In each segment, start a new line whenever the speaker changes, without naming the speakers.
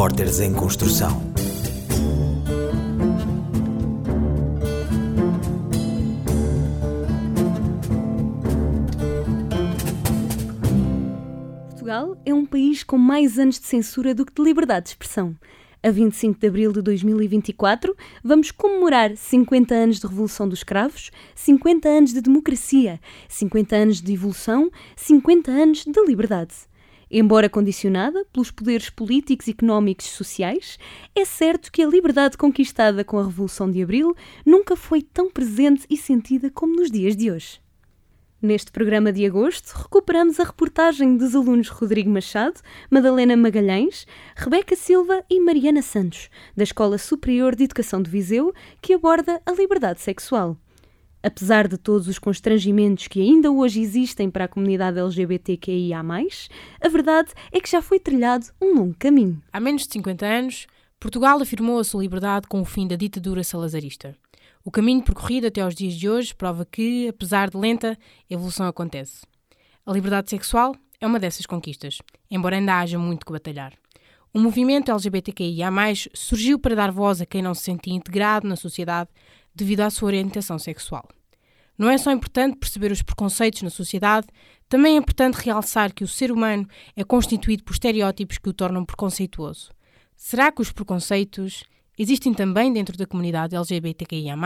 Repórteres em Construção.
Portugal é um país com mais anos de censura do que de liberdade de expressão. A 25 de abril de 2024, vamos comemorar 50 anos de Revolução dos Escravos, 50 anos de democracia, 50 anos de evolução, 50 anos de liberdade. Embora condicionada pelos poderes políticos, económicos e sociais, é certo que a liberdade conquistada com a Revolução de Abril nunca foi tão presente e sentida como nos dias de hoje. Neste programa de agosto, recuperamos a reportagem dos alunos Rodrigo Machado, Madalena Magalhães, Rebeca Silva e Mariana Santos, da Escola Superior de Educação de Viseu, que aborda a liberdade sexual. Apesar de todos os constrangimentos que ainda hoje existem para a comunidade LGBTQIA, a verdade é que já foi trilhado um longo caminho.
Há menos de 50 anos, Portugal afirmou a sua liberdade com o fim da ditadura salazarista. O caminho percorrido até aos dias de hoje prova que, apesar de lenta, evolução acontece. A liberdade sexual é uma dessas conquistas, embora ainda haja muito que batalhar. O movimento LGBTQIA+, surgiu para dar voz a quem não se sentia integrado na sociedade devido à sua orientação sexual. Não é só importante perceber os preconceitos na sociedade, também é importante realçar que o ser humano é constituído por estereótipos que o tornam preconceituoso. Será que os preconceitos existem também dentro da comunidade LGBTQIA.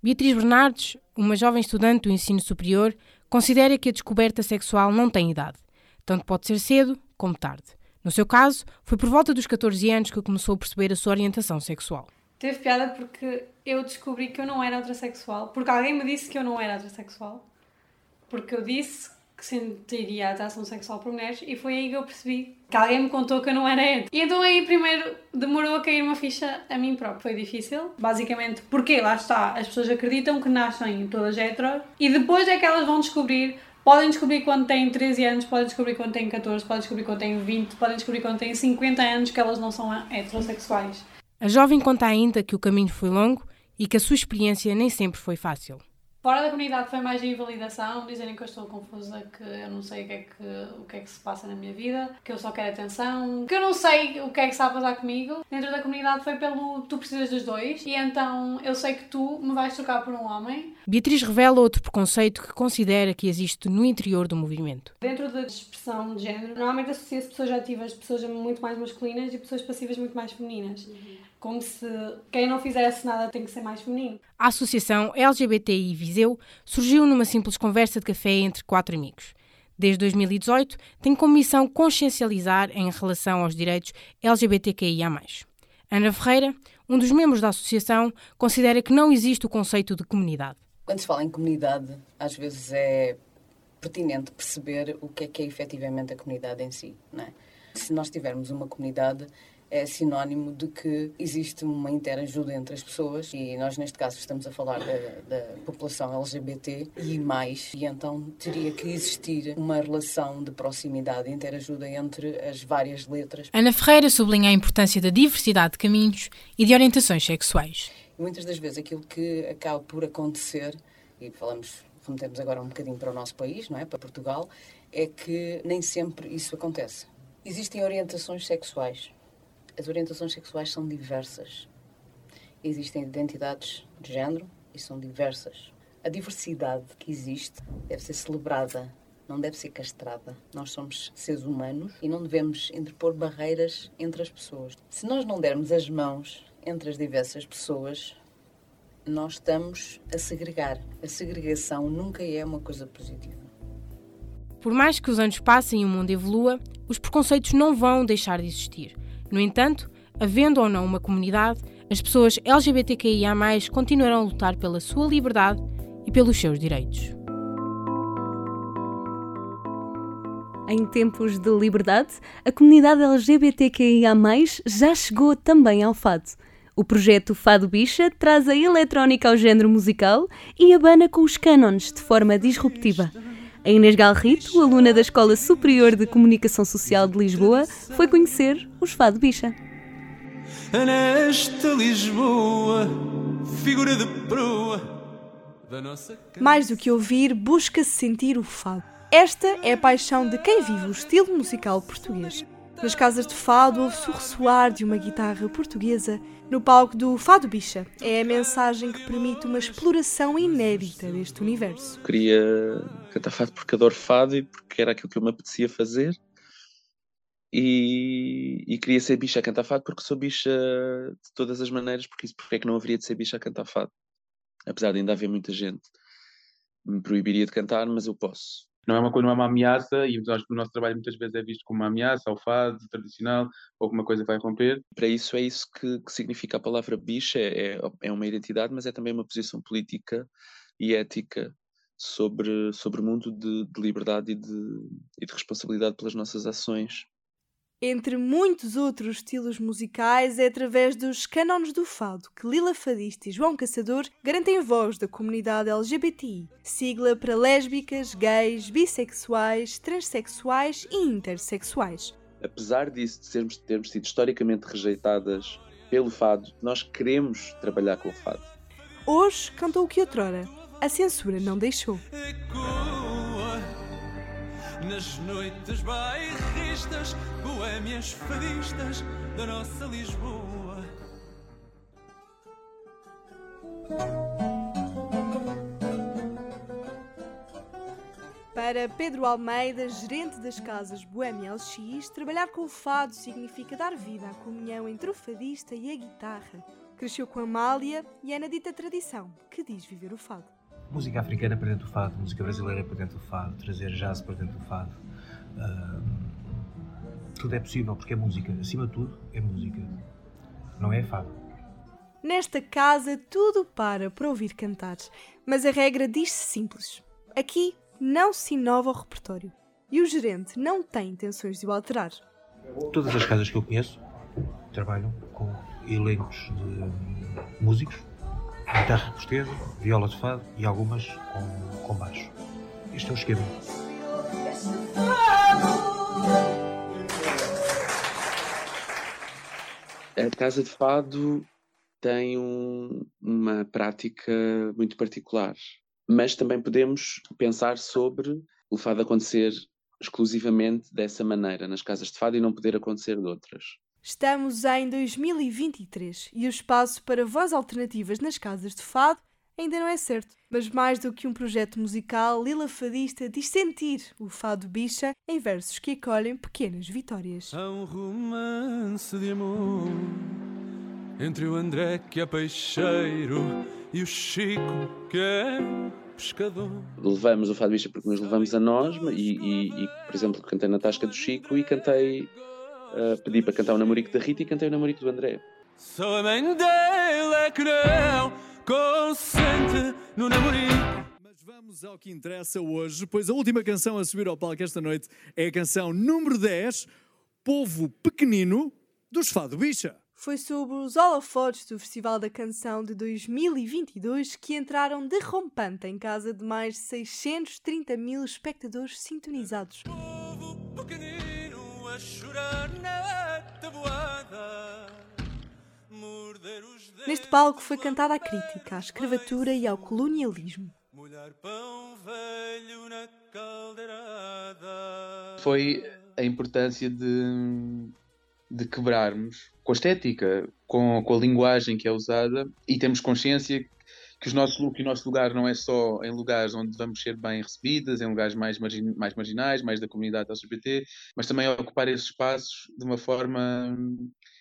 Beatriz Bernardes, uma jovem estudante do ensino superior, considera que a descoberta sexual não tem idade. Tanto pode ser cedo como tarde. No seu caso, foi por volta dos 14 anos que começou a perceber a sua orientação sexual.
Teve piada porque eu descobri que eu não era heterossexual. Porque alguém me disse que eu não era heterossexual. Porque eu disse que sentiria atração sexual por mulheres e foi aí que eu percebi que alguém me contou que eu não era hétero. E então aí primeiro demorou a cair uma ficha a mim próprio. Foi difícil, basicamente porque lá está, as pessoas acreditam que nascem todas hetero e depois é que elas vão descobrir Podem descobrir quando têm 13 anos, podem descobrir quando têm 14, podem descobrir quando têm 20, podem descobrir quando têm 50 anos que elas não são heterossexuais.
A jovem conta ainda que o caminho foi longo e que a sua experiência nem sempre foi fácil.
Fora da comunidade foi mais a invalidação, dizerem que eu estou confusa, que eu não sei o que, é que, o que é que se passa na minha vida, que eu só quero atenção, que eu não sei o que é que está a passar comigo. Dentro da comunidade foi pelo tu precisas dos dois e então eu sei que tu me vais trocar por um homem.
Beatriz revela outro preconceito que considera que existe no interior do movimento.
Dentro da expressão de género, normalmente associa-se pessoas ativas, pessoas muito mais masculinas e pessoas passivas muito mais femininas. Uhum como se quem não fizesse nada tem que ser mais feminino.
A associação LGBTI Viseu surgiu numa simples conversa de café entre quatro amigos. Desde 2018, tem como missão consciencializar em relação aos direitos LGBTQIA. Ana Ferreira, um dos membros da associação, considera que não existe o conceito de comunidade.
Quando se fala em comunidade, às vezes é pertinente perceber o que é que é efetivamente a comunidade em si. Não é? Se nós tivermos uma comunidade, é sinónimo de que existe uma interajuda entre as pessoas e nós neste caso estamos a falar da, da, população LGBT e mais e então teria que existir uma relação de proximidade e interajuda entre as várias letras.
Ana Ferreira sublinha a importância da diversidade de caminhos e de orientações sexuais.
Muitas das vezes aquilo que acaba por acontecer e falamos remetemos agora um bocadinho para o nosso país, não é, para Portugal, é que nem sempre isso acontece. Existem orientações sexuais as orientações sexuais são diversas. Existem identidades de género e são diversas. A diversidade que existe deve ser celebrada, não deve ser castrada. Nós somos seres humanos e não devemos interpor barreiras entre as pessoas. Se nós não dermos as mãos entre as diversas pessoas, nós estamos a segregar. A segregação nunca é uma coisa positiva.
Por mais que os anos passem e o mundo evolua, os preconceitos não vão deixar de existir. No entanto, havendo ou não uma comunidade, as pessoas LGBTQIA continuarão a lutar pela sua liberdade e pelos seus direitos.
Em tempos de liberdade, a comunidade LGBTQIA já chegou também ao fado. O projeto Fado Bicha traz a eletrónica ao género musical e abana com os cânones de forma disruptiva. A Inês Galrito, aluna da Escola Superior de Comunicação Social de Lisboa, foi conhecer os Fado Bicha. Nesta Lisboa,
figura de proa da nossa Mais do que ouvir, busca-se sentir o fado. Esta é a paixão de quem vive o estilo musical português.
Nas casas de fado ouve-se o ressoar de uma guitarra portuguesa no palco do Fado Bicha. É a mensagem que permite uma exploração inédita deste universo.
Queria cantar fado porque adoro fado e porque era aquilo que eu me apetecia fazer. E, e queria ser bicha a cantar fado porque sou bicha de todas as maneiras, porque isso porque é que não haveria de ser bicha a cantar fado? Apesar de ainda haver muita gente me proibiria de cantar, mas eu posso.
Não é uma coisa, não é uma ameaça, e acho que o nosso trabalho muitas vezes é visto como uma ameaça ao fado tradicional, ou alguma coisa vai romper.
Para isso é isso que, que significa a palavra bicha, é, é, é uma identidade, mas é também uma posição política e ética sobre, sobre o mundo de, de liberdade e de, e de responsabilidade pelas nossas ações
entre muitos outros estilos musicais, é através dos cânones do fado que Lila Fadista e João Caçador garantem a voz da comunidade LGBTI, sigla para lésbicas, gays, bissexuais, transexuais e intersexuais.
Apesar disso, de sermos, termos sido historicamente rejeitadas pelo fado, nós queremos trabalhar com o fado.
Hoje cantou o que outrora a censura não deixou nas noites bairristas, boémias fadistas da nossa Lisboa. Para Pedro Almeida, gerente das casas Boêmia LX, trabalhar com o fado significa dar vida à comunhão entre o fadista e a guitarra. Cresceu com Amália e é na dita tradição que diz viver o fado
música africana para dentro do fado, música brasileira para dentro do fado, trazer jazz para dentro do fado. Uh, tudo é possível porque é música. Acima de tudo, é música. Não é fado.
Nesta casa tudo para para ouvir cantar, mas a regra diz-se simples. Aqui não se inova o repertório e o gerente não tem intenções de o alterar.
Todas as casas que eu conheço trabalham com elencos de músicos guitarra portuguesa, viola de fado e algumas com, com baixo. Este é o esquema.
A Casa de Fado tem um, uma prática muito particular, mas também podemos pensar sobre o fado acontecer exclusivamente dessa maneira nas casas de fado e não poder acontecer de outras.
Estamos em 2023 e o espaço para voz alternativas nas casas de fado ainda não é certo. Mas mais do que um projeto musical, Lila Fadista diz sentir o fado bicha em versos que acolhem pequenas vitórias.
Há um romance de amor entre o André que é peixeiro e o Chico que é pescador.
Levamos o fado bicha porque nos levamos a nós e, e, e por exemplo, cantei na tasca do Chico e cantei uh, pedi para cantar o namorico da Rita e cantei o namorico do André.
Só a mãe dele é que não consente no namorico. Mas vamos ao que interessa hoje, pois a última canção a subir ao palco esta noite é a canção número 10, Povo Pequenino, dos Fado Bicha.
Foi sobre os holofotes do Festival da Canção de 2022 que entraram derrompante em casa de mais de 630 mil espectadores sintonizados. Povo pequenino a chorar Neste palco foi cantada a crítica à escravatura e ao colonialismo.
Foi a importância de, de quebrarmos com a estética, com, com a linguagem que é usada e temos consciência que, os nossos, que o nosso lugar não é só em lugares onde vamos ser bem recebidas, em lugares mais, margin, mais marginais, mais da comunidade LGBT, mas também ocupar esses espaços de uma forma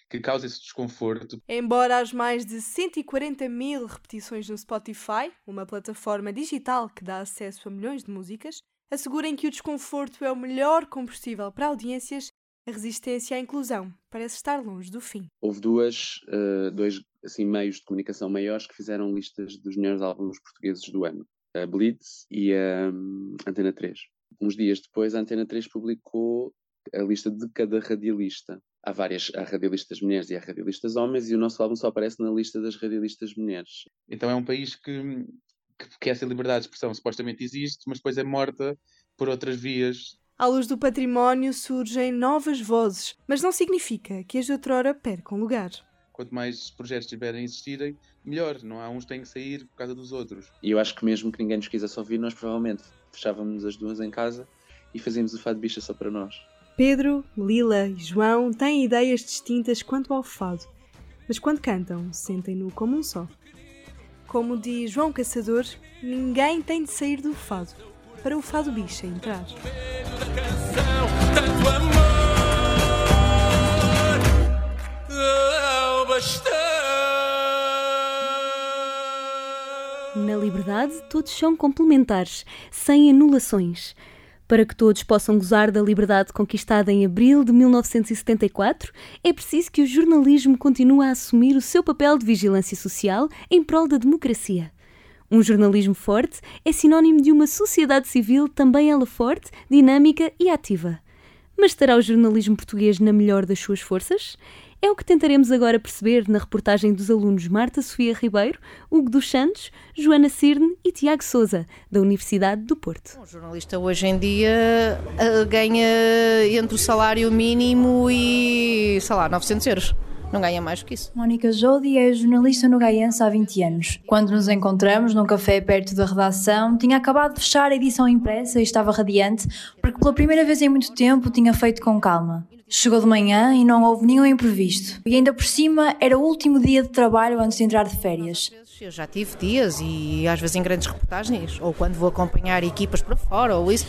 que causa esse desconforto.
Embora as mais de 140 mil repetições no Spotify, uma plataforma digital que dá acesso a milhões de músicas, assegurem que o desconforto é o melhor combustível para audiências, a resistência à inclusão parece estar longe do fim.
Houve duas, uh, dois assim, meios de comunicação maiores que fizeram listas dos melhores álbuns portugueses do ano. A Blitz e a um, Antena 3. Uns dias depois, a Antena 3 publicou a lista de cada radialista. Há várias há radialistas mulheres e há radialistas homens, e o nosso álbum só aparece na lista das radialistas mulheres.
Então é um país que, que, que essa liberdade de expressão supostamente existe, mas depois é morta por outras vias
à luz do património surgem novas vozes, mas não significa que as de outrora percam lugar.
Quanto mais projetos tiverem a existirem, melhor. Não há uns que têm que sair por causa dos outros.
E eu acho que mesmo que ninguém nos quisesse ouvir, nós provavelmente fechávamos as duas em casa e fazíamos o fado bicha só para nós.
Pedro, Lila e João têm ideias distintas quanto ao fado, mas quando cantam, sentem-no como um só. Como diz João Caçador, ninguém tem de sair do fado para o fado bicha entrar.
Na liberdade, todos são complementares, sem anulações. Para que todos possam gozar da liberdade conquistada em abril de 1974, é preciso que o jornalismo continue a assumir o seu papel de vigilância social em prol da democracia. Um jornalismo forte é sinónimo de uma sociedade civil também ela forte, dinâmica e ativa. Mas estará o jornalismo português na melhor das suas forças? É o que tentaremos agora perceber na reportagem dos alunos Marta Sofia Ribeiro, Hugo dos Santos, Joana Cirne e Tiago Souza, da Universidade do Porto.
Um jornalista hoje em dia uh, ganha entre o salário mínimo e, sei lá, 900 euros. Não ganha mais do que isso.
Mónica Jodi é jornalista no Gaiense há 20 anos. Quando nos encontramos num café perto da redação, tinha acabado de fechar a edição impressa e estava radiante, porque pela primeira vez em muito tempo tinha feito com calma. Chegou de manhã e não houve nenhum imprevisto. E ainda por cima era o último dia de trabalho antes de entrar de férias.
Eu já tive dias e às vezes em grandes reportagens, ou quando vou acompanhar equipas para fora, ou isso.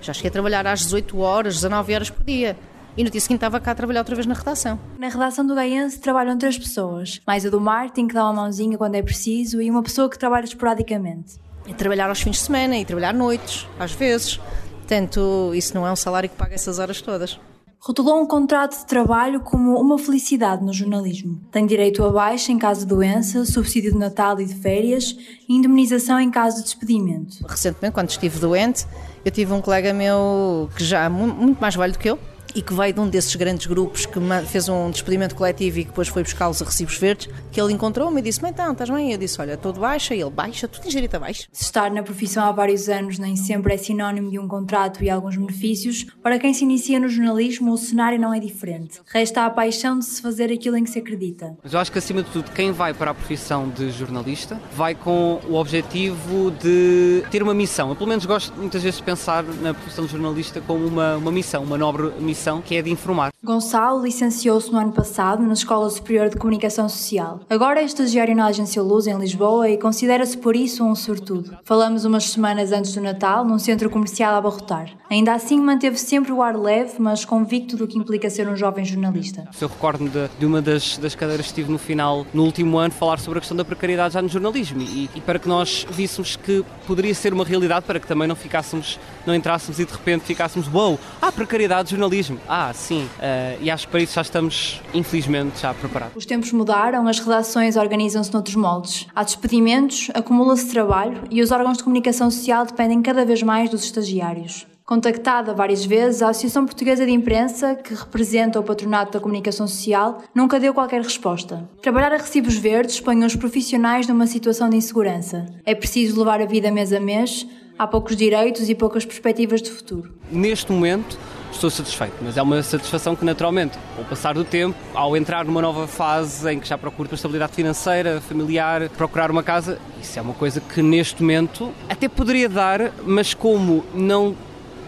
Já cheguei a trabalhar às 18 horas, 19 horas por dia. E no dia seguinte estava cá a trabalhar outra vez na redação.
Na redação do Gaiense trabalham três pessoas, mais a do Martin, que dá uma mãozinha quando é preciso, e uma pessoa que trabalha esporadicamente.
E trabalhar aos fins de semana e trabalhar noites, às vezes. Portanto, isso não é um salário que paga essas horas todas.
Rotulou um contrato de trabalho como uma felicidade no jornalismo. Tem direito a baixa em caso de doença, subsídio de Natal e de férias e indemnização em caso de despedimento.
Recentemente, quando estive doente, eu tive um colega meu que já é muito mais velho do que eu, e que veio de um desses grandes grupos que fez um despedimento coletivo e que depois foi buscá-los a recibos verdes, que ele encontrou-me e disse-me, então, estás bem? Eu disse, olha, estou de baixa. E ele, baixa? Tu tens direito a baixa?
Se estar na profissão há vários anos nem sempre é sinónimo de um contrato e alguns benefícios, para quem se inicia no jornalismo o cenário não é diferente. Resta a paixão de se fazer aquilo em que se acredita.
Mas eu acho que, acima de tudo, quem vai para a profissão de jornalista vai com o objetivo de ter uma missão. Eu, pelo menos, gosto muitas vezes de pensar na profissão de jornalista como uma, uma missão, uma nobre missão que é de informar.
Gonçalo licenciou-se no ano passado na Escola Superior de Comunicação Social. Agora é estagiário na Agência Luz em Lisboa e considera-se por isso um sortudo. Falamos umas semanas antes do Natal num centro comercial a abarrotar. Ainda assim manteve sempre o ar leve, mas convicto do que implica ser um jovem jornalista.
Eu recordo-me de, de, uma das, das cadeiras que tive no final, no último ano, falar sobre a questão da precariedade já no jornalismo e, e para que nós víssemos que poderia ser uma realidade, para que também não ficássemos, não entrássemos e de repente ficássemos, uou, wow, ah, precariedade jornalismo ah, sim. Uh, e acho que para isso já estamos, infelizmente, já preparados.
Os tempos mudaram, as redações organizam-se noutros moldes. Há despedimentos, acumula-se trabalho e os órgãos de comunicação social dependem cada vez mais dos estagiários. Contactada várias vezes, a Associação Portuguesa de Imprensa, que representa o patronato da comunicação social, nunca deu qualquer resposta. Trabalhar a recibos verdes põe os profissionais numa situação de insegurança. É preciso levar a vida mês a mês, há poucos direitos e poucas perspectivas de futuro.
Neste momento, estou satisfeito, mas é uma satisfação que naturalmente, ao passar do tempo, ao entrar numa nova fase em que já procuro estabilidade financeira, familiar, procurar uma casa, isso é uma coisa que neste momento até poderia dar, mas como não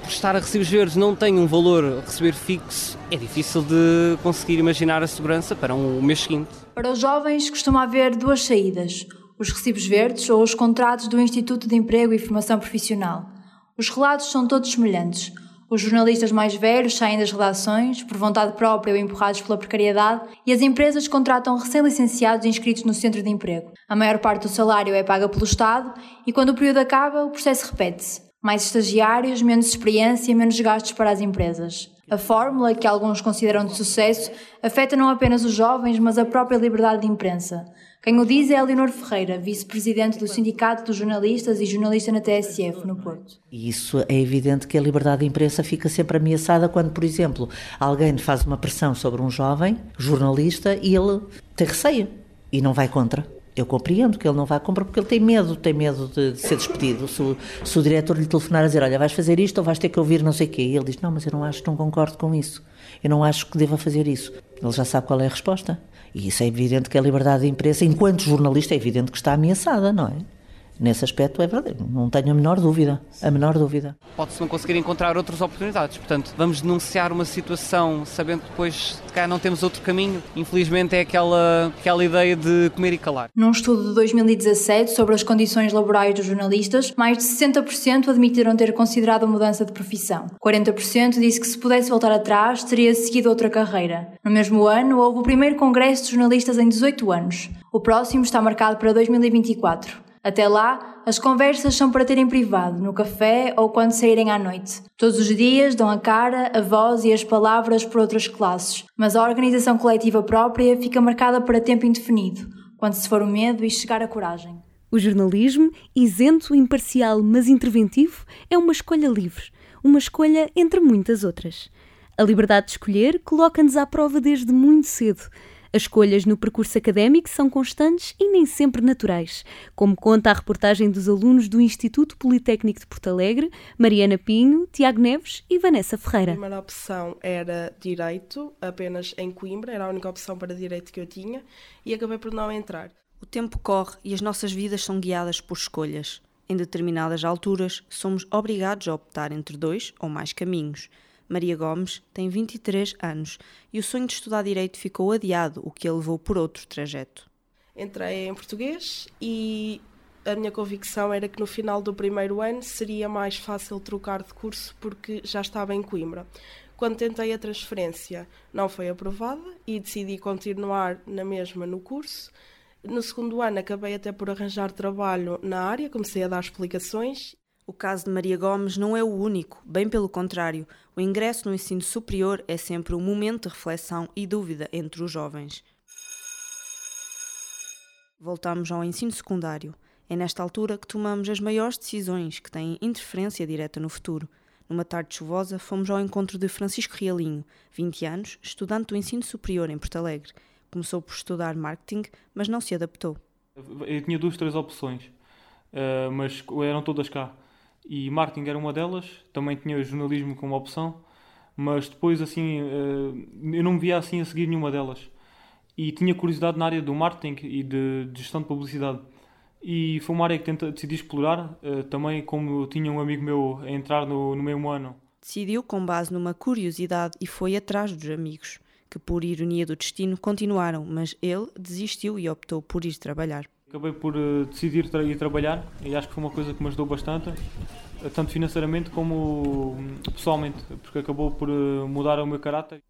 estar a recibos verdes não tem um valor a receber fixo, é difícil de conseguir imaginar a segurança para um mês seguinte.
Para os jovens costuma haver duas saídas, os recibos verdes ou os contratos do Instituto de Emprego e Formação Profissional. Os relatos são todos semelhantes. Os jornalistas mais velhos saem das redações, por vontade própria ou empurrados pela precariedade, e as empresas contratam recém-licenciados inscritos no centro de emprego. A maior parte do salário é paga pelo Estado e, quando o período acaba, o processo repete-se. Mais estagiários, menos experiência, menos gastos para as empresas. A fórmula, que alguns consideram de sucesso, afeta não apenas os jovens, mas a própria liberdade de imprensa. Quem o diz é a Leonor Ferreira, vice-presidente do Sindicato dos Jornalistas e jornalista na TSF, no Porto.
Isso é evidente que a liberdade de imprensa fica sempre ameaçada quando, por exemplo, alguém faz uma pressão sobre um jovem jornalista e ele tem receio e não vai contra. Eu compreendo que ele não vai comprar porque ele tem medo, tem medo de, de ser despedido. Se o, se o, diretor lhe telefonar a dizer, olha, vais fazer isto ou vais ter que ouvir não sei o quê, e ele diz, não, mas eu não acho, não concordo com isso. Eu não acho que deva fazer isso. Ele já sabe qual é a resposta. E isso é evidente que a liberdade de imprensa, enquanto jornalista, é evidente que está ameaçada, não é? Nesse aspecto é verdade, não tenho a menor dúvida, a menor dúvida.
Pode-se não conseguir encontrar outras oportunidades, portanto, vamos denunciar uma situação sabendo que depois, de cá, não temos outro caminho. Infelizmente é aquela, aquela ideia de comer e calar.
Num estudo de 2017 sobre as condições laborais dos jornalistas, mais de 60% admitiram ter considerado a mudança de profissão. 40% disse que se pudesse voltar atrás, teria seguido outra carreira. No mesmo ano, houve o primeiro congresso de jornalistas em 18 anos. O próximo está marcado para 2024. Até lá, as conversas são para ter em privado, no café ou quando saírem à noite. Todos os dias dão a cara, a voz e as palavras por outras classes, mas a organização coletiva própria fica marcada para tempo indefinido, quando se for o medo e chegar a coragem.
O jornalismo, isento, imparcial, mas interventivo, é uma escolha livre, uma escolha entre muitas outras. A liberdade de escolher coloca-nos à prova desde muito cedo. As escolhas no percurso académico são constantes e nem sempre naturais, como conta a reportagem dos alunos do Instituto Politécnico de Porto Alegre, Mariana Pinho, Tiago Neves e Vanessa Ferreira.
A primeira opção era Direito, apenas em Coimbra, era a única opção para Direito que eu tinha, e acabei por não entrar.
O tempo corre e as nossas vidas são guiadas por escolhas. Em determinadas alturas, somos obrigados a optar entre dois ou mais caminhos. Maria Gomes tem 23 anos e o sonho de estudar Direito ficou adiado, o que a levou por outro trajeto.
Entrei em português e a minha convicção era que no final do primeiro ano seria mais fácil trocar de curso porque já estava em Coimbra. Quando tentei a transferência, não foi aprovada e decidi continuar na mesma no curso. No segundo ano, acabei até por arranjar trabalho na área, comecei a dar explicações
o caso de Maria Gomes não é o único, bem pelo contrário. O ingresso no ensino superior é sempre um momento de reflexão e dúvida entre os jovens. Voltamos ao ensino secundário. É nesta altura que tomamos as maiores decisões que têm interferência direta no futuro. Numa tarde chuvosa, fomos ao encontro de Francisco Realinho, 20 anos, estudante do ensino superior em Porto Alegre. Começou por estudar marketing, mas não se adaptou.
Eu tinha duas, três opções, uh, mas eram todas cá e marketing era uma delas, também tinha jornalismo como opção, mas depois assim eh, eu não me via assim a seguir nenhuma delas. E tinha curiosidade na área do marketing e de, gestão de publicidade. E foi uma área que tenta, decidi explorar, eh, também como tinha um amigo meu a entrar no, no mesmo ano.
Decidiu com base numa curiosidade e foi atrás dos amigos, que por ironia do destino continuaram, mas ele desistiu e optou por ir trabalhar.
Acabei por uh, decidir tra ir trabalhar e acho que foi uma coisa que me ajudou bastante, uh, tanto financeiramente como uh, pessoalmente, porque acabou por mudar o meu caráter.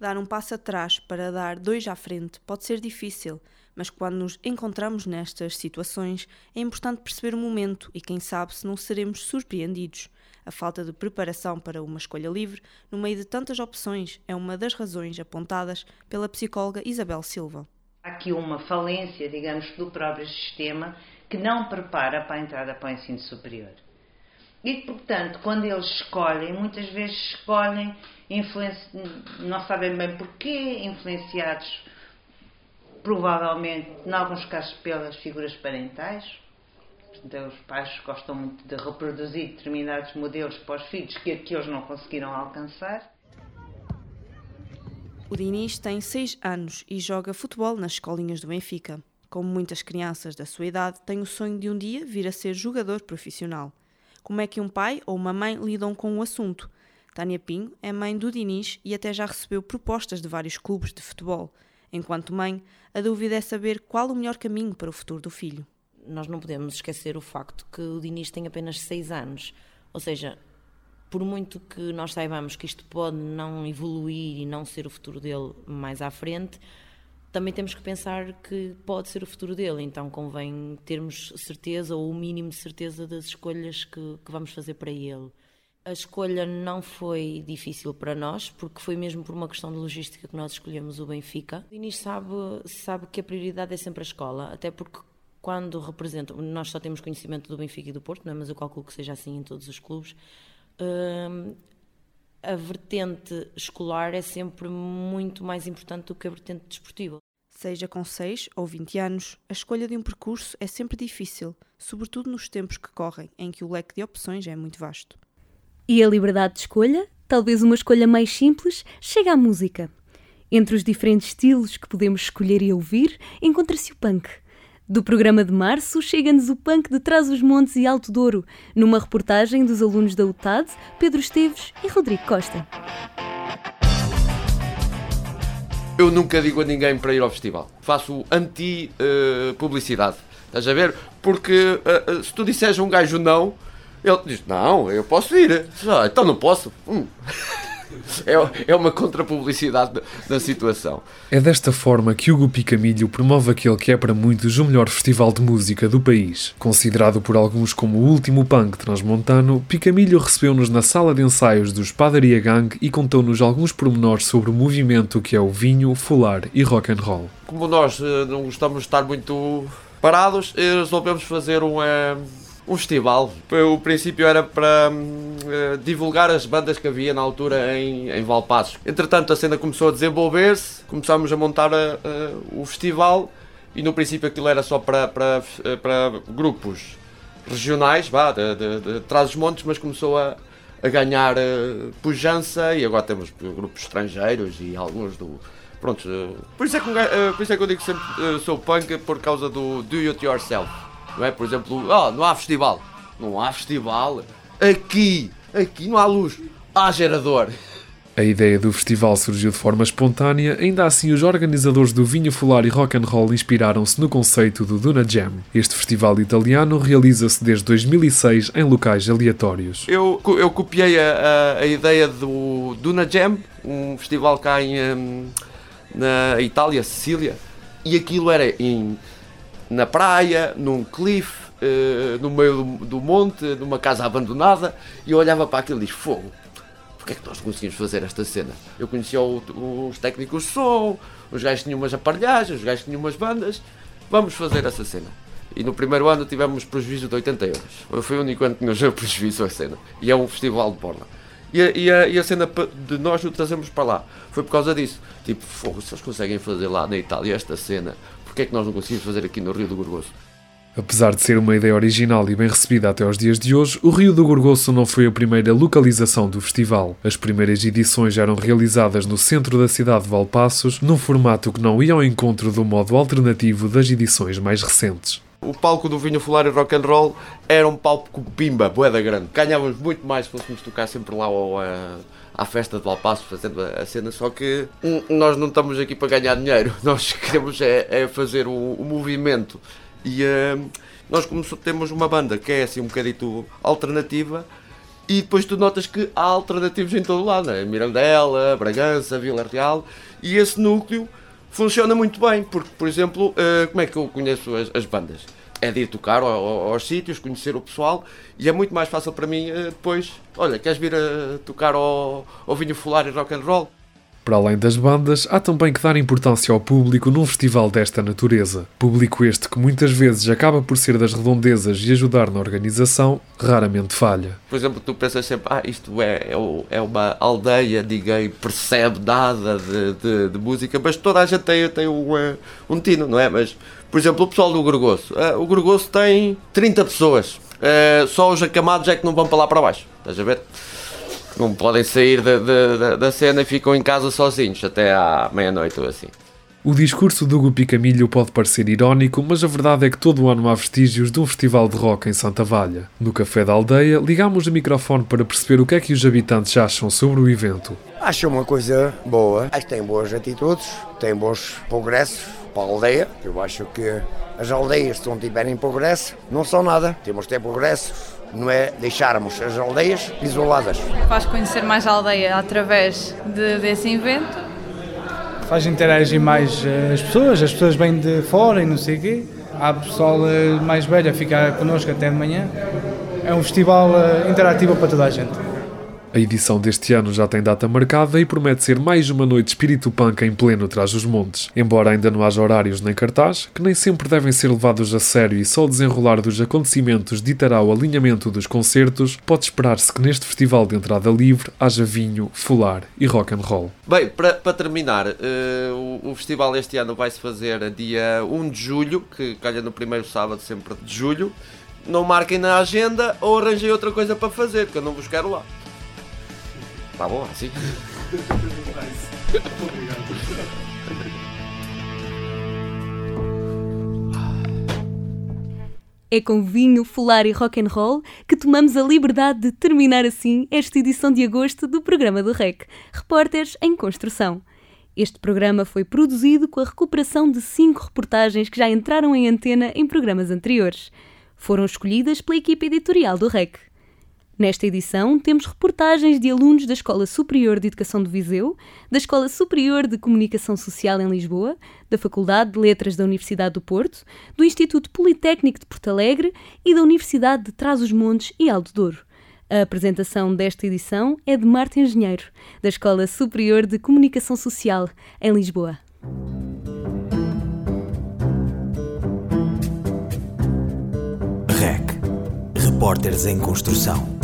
Dar um passo atrás para dar dois à frente pode ser difícil, mas quando nos encontramos nestas situações é importante perceber o momento e quem sabe se não seremos surpreendidos. A falta de preparação para uma escolha livre, no meio de tantas opções, é uma das razões apontadas pela psicóloga Isabel Silva.
Há aqui uma falência, digamos, do próprio sistema que não prepara para a entrada para o ensino superior. E, portanto, quando eles escolhem, muitas vezes escolhem, não sabem bem porquê, influenciados provavelmente, em alguns casos, pelas figuras parentais. Então, os pais gostam muito de reproduzir determinados modelos para os filhos que aqueles não conseguiram alcançar.
O Diniz tem 6 anos e joga futebol nas escolinhas do Benfica. Como muitas crianças da sua idade, tem o sonho de um dia vir a ser jogador profissional. Como é que um pai ou uma mãe lidam com o assunto? Tânia Pinho é mãe do Diniz e até já recebeu propostas de vários clubes de futebol. Enquanto mãe, a dúvida é saber qual o melhor caminho para o futuro do filho.
Nós não podemos esquecer o facto que o Diniz tem apenas 6 anos. Ou seja, por muito que nós saibamos que isto pode não evoluir e não ser o futuro dele mais à frente, também temos que pensar que pode ser o futuro dele, então convém termos certeza ou o mínimo de certeza das escolhas que, que vamos fazer para ele. A escolha não foi difícil para nós, porque foi mesmo por uma questão de logística que nós escolhemos o Benfica. O Inês sabe, sabe que a prioridade é sempre a escola, até porque quando representa, nós só temos conhecimento do Benfica e do Porto, não é? mas eu calculo que seja assim em todos os clubes, uh, a vertente escolar é sempre muito mais importante do que a vertente desportiva.
Seja com 6 ou 20 anos, a escolha de um percurso é sempre difícil, sobretudo nos tempos que correm, em que o leque de opções é muito vasto.
E a liberdade de escolha, talvez uma escolha mais simples, chega à música. Entre os diferentes estilos que podemos escolher e ouvir, encontra-se o punk. Do programa de março chega-nos o punk de Trás os Montes e Alto Douro, numa reportagem dos alunos da UTAD, Pedro Esteves e Rodrigo Costa.
Eu nunca digo a ninguém para ir ao festival. Faço anti-publicidade. Estás a ver? Porque uh, uh, se tu disseres a um gajo não, ele diz: Não, eu posso ir. Ah, então não posso. Hum. É, é uma contrapublicidade da situação.
É desta forma que Hugo Picamilho promove aquele que é para muitos o melhor festival de música do país. Considerado por alguns como o último punk transmontano, Picamilho recebeu-nos na sala de ensaios do Espadaria Gang e contou-nos alguns pormenores sobre o movimento que é o vinho, fular e rock and roll.
Como nós uh, não gostamos de estar muito parados, eh, resolvemos fazer um. Uh um festival. O princípio era para uh, divulgar as bandas que havia na altura em, em Valpaços. Entretanto, a cena começou a desenvolver-se, começámos a montar uh, o festival e no princípio aquilo era só para, para, para grupos regionais, vá, de, de, de Trás-os-Montes, mas começou a, a ganhar uh, pujança e agora temos grupos estrangeiros e alguns do. Pronto, por, isso é que, por isso é que eu digo sempre sou punk por causa do do it yourself. Não é? Por exemplo, oh, não há festival. Não há festival. Aqui, aqui não há luz. Há gerador.
A ideia do festival surgiu de forma espontânea, ainda assim os organizadores do Vinho Fular e Rock and Roll inspiraram-se no conceito do Duna Jam. Este festival italiano realiza-se desde 2006 em locais aleatórios.
Eu, eu copiei a, a, a ideia do Duna Jam, um festival cá em, hum, na Itália, Sicília, e aquilo era em na praia, num cliff, uh, no meio do, do, monte, numa casa abandonada, e eu olhava para aquilo e disse: Fogo, porque é que nós conseguimos fazer esta cena? Eu conhecia o, os técnicos de som, os gajos tinham umas aparelhagens, os gajos tinham umas bandas, vamos fazer essa cena. E no primeiro ano tivemos prejuízo de 80 euros. Foi o único ano que nos deu prejuízo a cena. E é um festival de porno. E a, e, a, e a, cena de nós o trazemos para lá foi por causa disso. Tipo, fogo, se eles conseguem fazer lá na Itália esta cena, porque é que nós não conseguimos fazer aqui no Rio do Gorgoso?
Apesar de ser uma ideia original e bem recebida até aos dias de hoje, o Rio do Gorgoso não foi a primeira localização do festival. As primeiras edições eram realizadas no centro da cidade de Valpaços, num formato que não ia ao encontro do modo alternativo das edições mais recentes.
O palco do Vinho Fular e Rock and Roll era um palco pimba, boeda grande. Ganhávamos muito mais se fôssemos tocar sempre lá ao, uh, à festa de Valpasso fazendo a cena, só que nós não estamos aqui para ganhar dinheiro, nós queremos é, é fazer o, o, movimento. E uh, nós como temos uma banda que é assim um bocadito alternativa, e depois tu notas que há alternativos em todo lado, né? Mirandela, Bragança, Vila Real, e esse núcleo funciona muito bem, porque, por exemplo, uh, como é que eu conheço as, as bandas? É de ir tocar aos, aos sítios, conhecer o pessoal e é muito mais fácil para mim eh, depois, olha, queres vir a tocar ao, ao vinho fular e rock and roll?
Para além das bandas, há também que dar importância ao público num festival desta natureza. Público este que muitas vezes acaba por ser das redondezas e ajudar na organização, raramente falha.
Por exemplo, tu pensas sempre, ah, isto é, é, é uma aldeia, ninguém percebe nada de, de, de, música, mas toda a gente tem, tem um, eh, um tino, não é? Mas por exemplo, o pessoal do Gorgoso. Uh, o Gorgoso tem 30 pessoas. Uh, só os acamados é que não vão para lá para baixo. Estás a ver? Não podem sair da, da, da cena e ficam em casa sozinhos até à meia-noite ou assim.
O discurso do Gupi Camilho pode parecer irónico, mas a verdade é que todo o ano há vestígios de um festival de rock em Santa Valha. No Café da Aldeia, ligamos o microfone para perceber o que é que os habitantes acham sobre o evento.
Acho uma coisa boa, acho que tem boas atitudes, tem bons progressos, para a aldeia. Eu acho que as aldeias, se não tiverem progresso, não são nada. Temos que ter progresso, não é deixarmos as aldeias isoladas.
Faz conhecer mais a aldeia através de, desse evento.
Faz interagir mais eh, as pessoas, as pessoas vêm de fora e não sei o quê. Há pessoal eh, mais velho a ficar connosco até de manhã. É um festival eh, interativo para toda a gente.
A edição deste ano já tem data marcada e promete ser mais uma noite espírito punk em pleno trás os montes. Embora ainda não haja horários nem cartaz, que nem sempre devem ser levados a sério e só o desenrolar dos acontecimentos ditará o alinhamento dos concertos, pode esperar-se que neste festival de entrada livre haja vinho, fular e rock and roll.
Bem, para, terminar, uh, o, o, festival este ano vai-se fazer dia 1 de julho, que calha no primeiro sábado sempre de julho. Não marquem na agenda ou arranjem outra coisa para fazer, que eu não vos quero lá. Tá bom, assim?
É com vinho, folar e rock and roll que tomamos a liberdade de terminar assim esta edição de agosto do programa do REC, Repórteres em Construção. Este programa foi produzido com a recuperação de cinco reportagens que já entraram em antena em programas anteriores. Foram escolhidas pela equipe editorial do REC. Nesta edição, temos reportagens de alunos da Escola Superior de Educação de Viseu, da Escola Superior de Comunicação Social em Lisboa, da Faculdade de Letras da Universidade do Porto, do Instituto Politécnico de Porto Alegre e da Universidade de Trás-os-Montes e Alto Douro. A apresentação desta edição é de Marta Engenheiro, da Escola Superior de Comunicação Social em Lisboa.
REC Repórteres em Construção